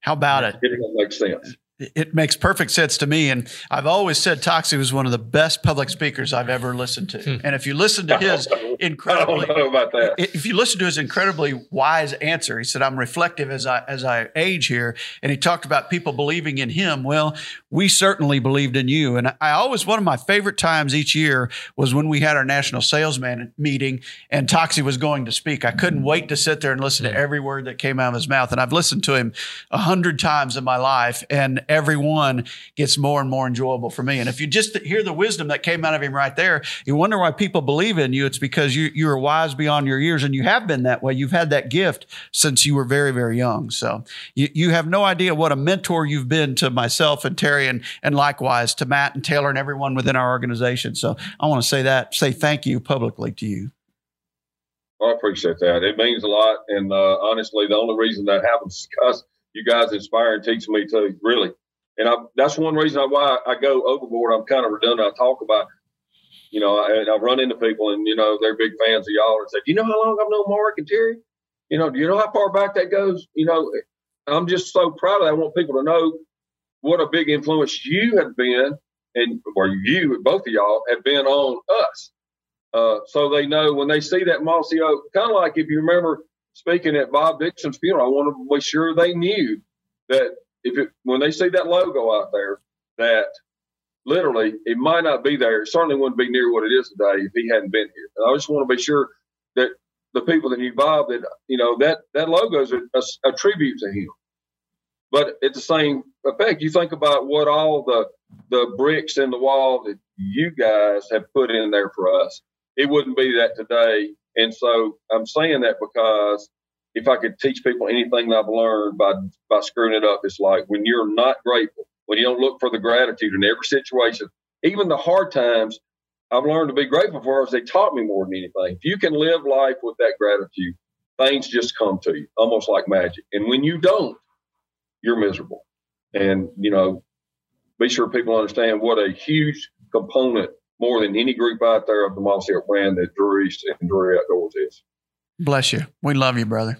How about it? It makes sense. It makes perfect sense to me. And I've always said Toxey was one of the best public speakers I've ever listened to. Hmm. And if you listen to his I don't incredibly know about that. if you listen to his incredibly wise answer, he said, "I'm reflective as I as I age here," and he talked about people believing in him. Well, we certainly believed in you, and I always one of my favorite times each year was when we had our national salesman meeting and Toxey was going to speak. I couldn't wait to sit there and listen to every word that came out of his mouth, and I've listened to him a hundred times in my life, and every one gets more and more enjoyable for me. And if you just hear the wisdom that came out of him right there, you wonder why people believe in you. It's because you you are wise beyond your years, and you have been that way. You've had that gift since you were very very young. So you you have no idea what a mentor you've been to myself and Terry, and and likewise to Matt and Taylor and everyone within our organization. So I want to say that say thank you publicly to you. I appreciate that. It means a lot. And uh, honestly, the only reason that happens is because you guys inspire and teach me to really. And I, that's one reason why I go overboard. I'm kind of redundant. I talk about, you know, and I run into people and, you know, they're big fans of y'all and say, do you know how long I've known Mark and Terry? You know, do you know how far back that goes? You know, I'm just so proud of that. I want people to know what a big influence you have been and or you, both of y'all, have been on us. Uh, so they know when they see that mossy oak, kind of like if you remember speaking at Bob Dixon's funeral, I want to be sure they knew that if it, when they see that logo out there, that literally it might not be there. It certainly wouldn't be near what it is today if he hadn't been here. And I just want to be sure that the people that knew Bob, that you know that that logo is a, a, a tribute to him. But at the same effect, you think about what all the the bricks in the wall that you guys have put in there for us. It wouldn't be that today. And so I'm saying that because if I could teach people anything that I've learned by by screwing it up, it's like when you're not grateful, when you don't look for the gratitude in every situation, even the hard times, I've learned to be grateful for as they taught me more than anything. If you can live life with that gratitude, things just come to you, almost like magic. And when you don't, you're miserable. And you know, be sure people understand what a huge component, more than any group out there of the Mossy Oak brand that Drurys and Drury Outdoors is. Bless you. We love you, brother.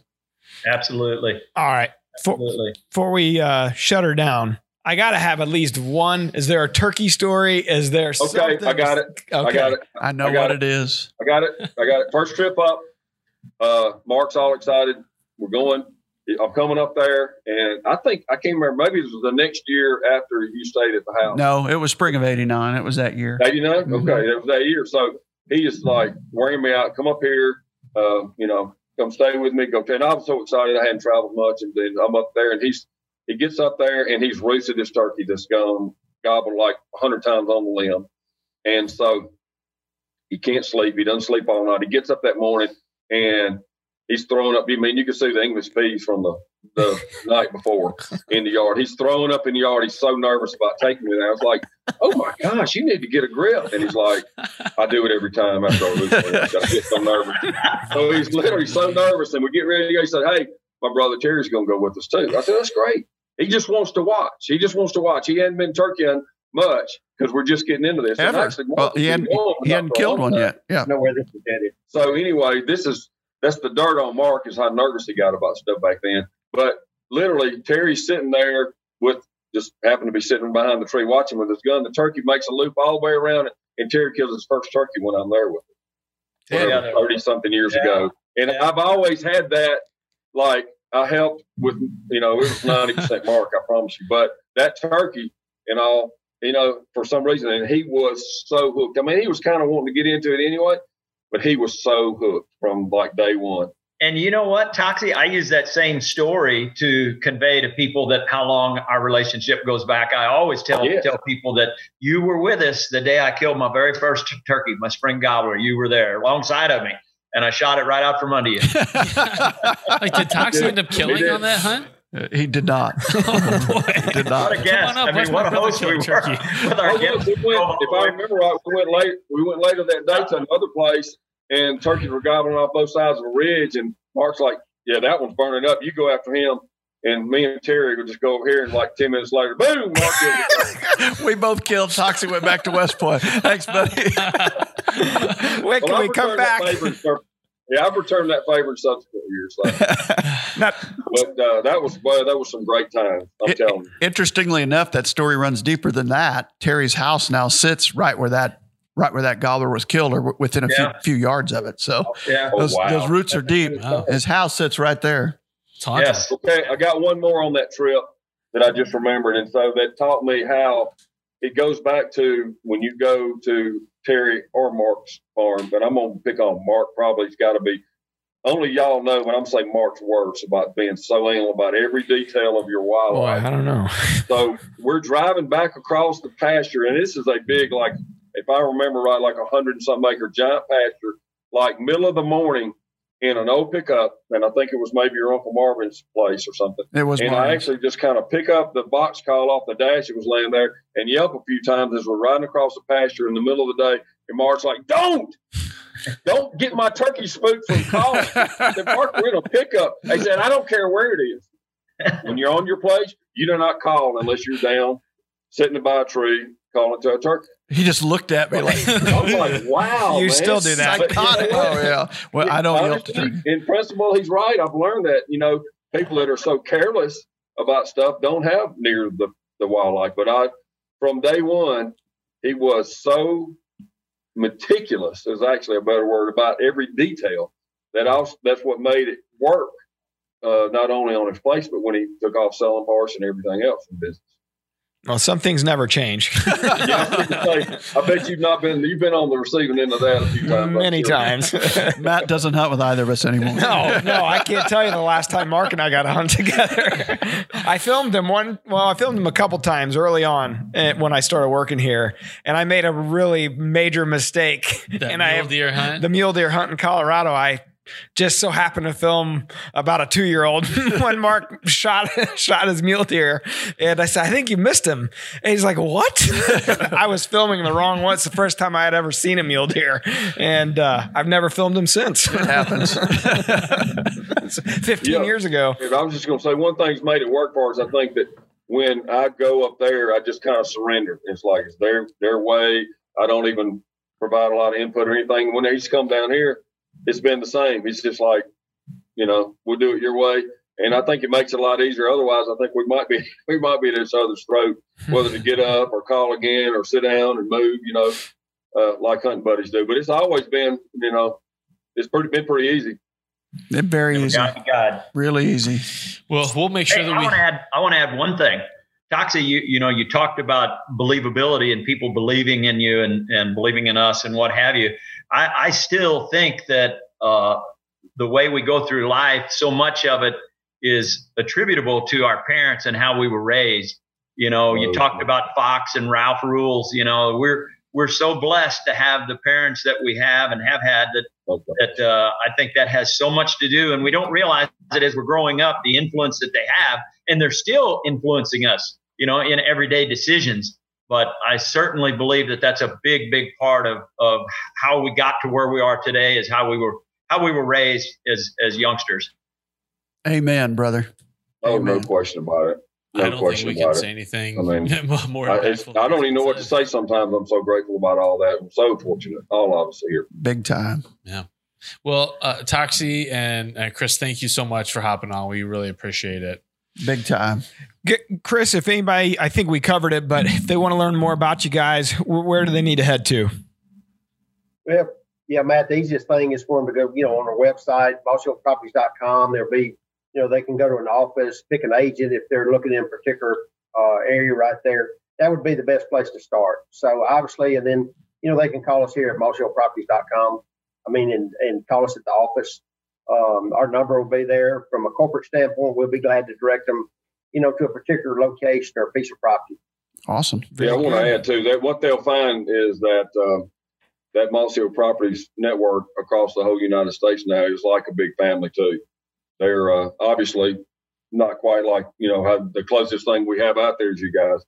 Absolutely. All right. For, Absolutely. before we uh, shut her down, I got to have at least one. Is there a turkey story? Is there Okay, something? I got it. Okay. I got it. I know I what it. it is. I got it. I got it. First trip up. Uh, Mark's all excited. We're going. I'm coming up there, and I think I can't remember. Maybe it was the next year after you stayed at the house. No, it was spring of '89. It was that year. 89? Mhm. Okay, that was that year. So he just like wearing me out. Come up here, uh, you know, come stay with me. Go. And I was so excited. I hadn't traveled much, and then I'm up there, and he's he gets up there, and he's roasted this turkey that's gone gobbled like a hundred times on the limb, and so he can't sleep. He doesn't sleep all night. He gets up that morning, and he's throwing up. I mean, you can see the English peas from the the night before in the yard. He's throwing up in the yard. He's so nervous about taking me there. I was like, "Oh my gosh, you need to get a grip." And he's like, "I do it every time after I lose weight. I get so nervous." So he's literally so nervous, and we get ready to go. He said, "Hey, my brother Terry's going to go with us too." I said, "That's great." He just wants to watch. He just wants to watch. He hadn't been turkey hunting much because we're just getting into this. Ever? actually, Well, he hadn't, he hadn't us for a killed one time. yet. Yeah. I know where this is headed. So anyway, this is that's the dirt on Mark is how nervous he got about stuff back then. But literally, Terry's sitting there with just happened to be sitting behind the tree watching with his gun. The turkey makes a loop all the way around it, and Terry kills his first turkey when I'm there with him. Yeah. thirty something years Yeah. ago, and I've always had that. Like I helped with, you know, it was ninety percent Mark, I promise you. But that turkey and all, you know, for some reason, and he was so hooked. I mean, he was kind of wanting to get into it anyway, but he was so hooked from like day one. And you know what, Toxey? I use that same story to convey to people that how long our relationship goes back. I always tell Yeah. tell people that you were with us the day I killed my very first turkey, my spring gobbler. You were there alongside of me, and I shot it right out from under you. Like, did Toxey end up killing on that hunt? Uh, he did not. Oh boy! He did What not. a guest! on up, I watch mean, my what a brother host we kill were turkey. with our Oh, yeah, guests. we went, if I remember right, we went late. We went later that day to another place, and turkeys were gobbling off both sides of a ridge. And Mark's like, "Yeah, that one's burning up. You go after him." and me and Terry would just go over here, and like ten minutes later, boom, Mark we both killed. Toxey went back to West Point. Thanks, buddy. When can Well, we I've come returned back? That favor in sur- Yeah, I've returned that favor in subsequent years. So. Not, but uh, that was well, that was some great time. I'm It- telling you. Interestingly enough, that story runs deeper than that. Terry's house now sits right where that right where that gobbler was killed, or within a Yeah. few, few yards of it. So Yeah. Oh, those, wow. those roots are deep. Wow. His house sits right there. It's haunted. Yes. Okay, I got one more on that trip that I just remembered, and so that taught me how it goes back to when you go to Terry or Mark's farm. But I'm gonna pick on Mark. Probably it's got to be only y'all know. when I'm saying Mark's words about being so anal about every detail of your boy, wildlife. I don't know. So we're driving back across the pasture, and this is a big, like, if I remember right, like a hundred and something acre giant pasture, like middle of the morning in an old pickup. And I think it was maybe your Uncle Marvin's place or something. It was And I actually just kind of pick up the box call off the dash that was laying there and yelp a few times as we're riding across the pasture in the middle of the day. And Mark's like, don't, don't get my turkey spooked from calling. Said, Mark, we're in a pickup. They said, I don't care where it is. When you're on your place, you do not call unless you're down, sitting by a tree, calling to a turkey. He just looked at me like, I was like, wow. You man. still do that. But, you know psychotic. Oh yeah. Well, I don't yelp to turkey. In principle, he's right. I've learned that, you know, people that are so careless about stuff don't have near the, the wildlife. But I, from day one, he was so meticulous, is actually a better word, about every detail that also, that's what made it work. Uh, not only on his place, but when he took off selling horse and everything else in business. Well, some things never change. Yeah, I, was gonna say, I bet you've not been, you've been on the receiving end of that a few times. Many sure. times. Matt doesn't hunt with either of us anymore. No, no, I can't tell you the last time Mark and I got to hunt together. I filmed him one. Well, I filmed him a couple times early on eh, when I started working here, and I made a really major mistake. That and I mule deer hunt. the mule deer hunt in Colorado. I just so happened to film about a two year old when Mark shot shot his mule deer, and I said, "I think you missed him." And he's like, "What?" I was filming the wrong one. It's the first time I had ever seen a mule deer, and uh, I've never filmed him since. It happens. Fifteen Yeah. years ago. And I was just going to say one thing's made it work for us. I think that when I go up there, I just kind of surrender. It's like it's their their way. I don't even provide a lot of input or anything. When they used to come down here, it's been the same. It's just like, you know, we'll do it your way. And I think it makes it a lot easier. Otherwise, I think we might be we might be at each other's throat, whether to get up or call again or sit down and move. You know, uh, like hunting buddies do. But it's always been, you know, it's pretty been pretty easy. It very easy. God, God. Really easy. Well, we'll make sure Hey, that I we. want to add. I want to add one thing. Toxey, you you know, you talked about believability and people believing in you and and believing in us and what have you. I, I still think that uh, the way we go through life, so much of it is attributable to our parents and how we were raised. You know, you Oh, talked yeah. about Fox and Ralph Rules. You know, we're we're so blessed to have the parents that we have and have had that Okay. that uh, I think that has so much to do, and we don't realize it as we're growing up, the influence that they have, and they're still influencing us, you know, in everyday decisions. But I certainly believe that that's a big, big part of of how we got to where we are today, is how we were how we were raised as as youngsters. Amen, brother. Oh, no question about it. No I don't think we about can it. say anything I mean, more. I, I don't even know what to say sometimes. I'm so grateful about all that. I'm so fortunate. All of us here. Big time. Yeah. Well, uh, Toxey and uh, Chris, thank you so much for hopping on. We really appreciate it. Big time. G- Chris, if anybody, I think we covered it, but if they want to learn more about you guys, wh- where do they need to head to? Well, yeah, Matt, the easiest thing is for them to go, you know, on our website, mossyoakproperties.com. There'll be, you know, they can go to an office, pick an agent if they're looking in a particular uh, area right there. That would be the best place to start. So obviously, and then, you know, they can call us here at mossyoakproperties.com. I mean, and, and call us at the office. Um, our number will be there. From a corporate standpoint, we'll be glad to direct them, you know, to a particular location or piece of property. Awesome. yeah, I want to add too that what they'll find is that uh, that Moss Properties network across the whole United States now is like a big family too. They're uh, obviously not quite like you know how the closest thing we have out there is you guys,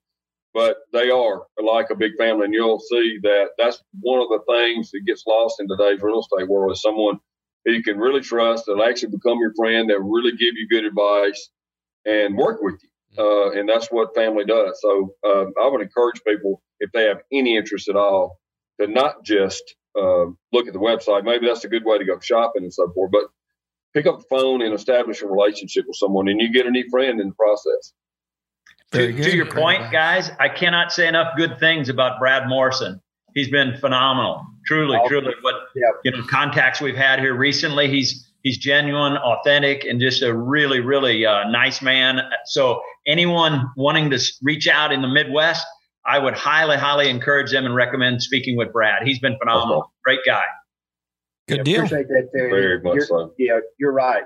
but they are like a big family, and you'll see that that's one of the things that gets lost in today's real estate world is someone who you can really trust that'll actually become your friend that really give you good advice and work with you. Uh, and that's what family does. So uh, I would encourage people, if they have any interest at all, to not just uh, look at the website. Maybe that's a good way to go shopping and so forth, but pick up the phone and establish a relationship with someone, and you get a new friend in the process. To, to your point, guys, I cannot say enough good things about Brad Morrison. He's been phenomenal, truly, Awesome. truly. What Yeah. you know, contacts we've had here recently, he's he's genuine, authentic, and just a really, really uh, nice man. So anyone wanting to reach out in the Midwest, I would highly, highly encourage them and recommend speaking with Brad. He's been phenomenal, great guy. Good Yeah, deal. Appreciate that, Terry. Very much You're- so. Yeah, you're right.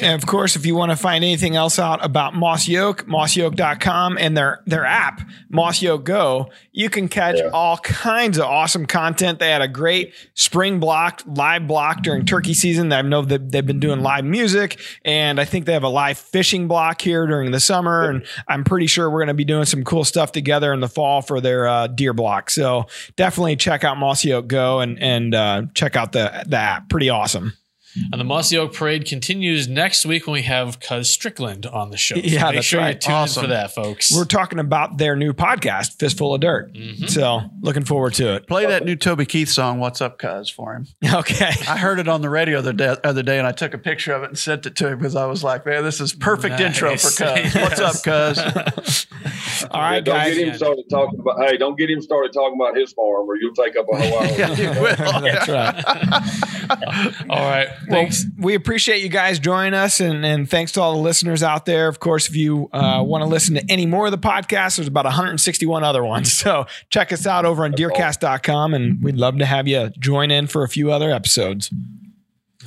And of course, if you want to find anything else out about Mossy Oak, mossyoak.com and their their app, Mossy Oak Go, you can catch Yeah. all kinds of awesome content. They had a great spring block, live block during turkey season. I know that they've been doing live music, and I think they have a live fishing block here during the summer. And I'm pretty sure we're going to be doing some cool stuff together in the fall for their uh, deer block. So definitely check out Mossy Oak Go and and uh, check out the the app. Pretty awesome. And the Mossy Oak Parade continues next week when we have Cuz Strickland on the show. So Yeah, make that's sure you right. tune in Awesome. for that, folks. We're talking about their new podcast, Fistful of Dirt. Mhm. So looking forward to it. Play that new Toby Keith song, What's Up, Cuz, for him. Okay. I heard it on the radio the day, other day and I took a picture of it and sent it to him because I was like, man, this is perfect intro for Nice. Cuz. What's up, Cuz? All right, don't guys. get him started talking about. Hey, don't get him started talking about his farm, or you'll take up a whole hour. Yeah, you will. That's right. all right. Well, we appreciate you guys joining us, and, and thanks to all the listeners out there. Of course, if you uh, want to listen to any more of the podcasts, there's about 161 other ones. So check us out over on deercast.com, and we'd love to have you join in for a few other episodes.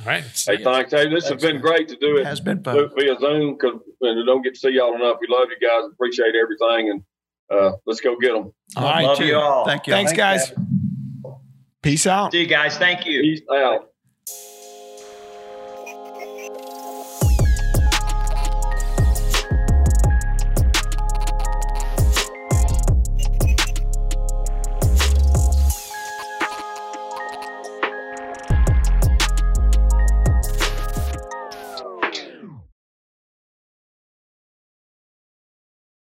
all right. Hey, thanks. Hey, this has been great to do it. has been fun. via Zoom because we don't get to see y'all enough. We love you guys. Appreciate everything, and uh, let's go get them. All right. Love you all. Thank you. Thanks, guys. Peace out. See you guys. Thank you. Peace out.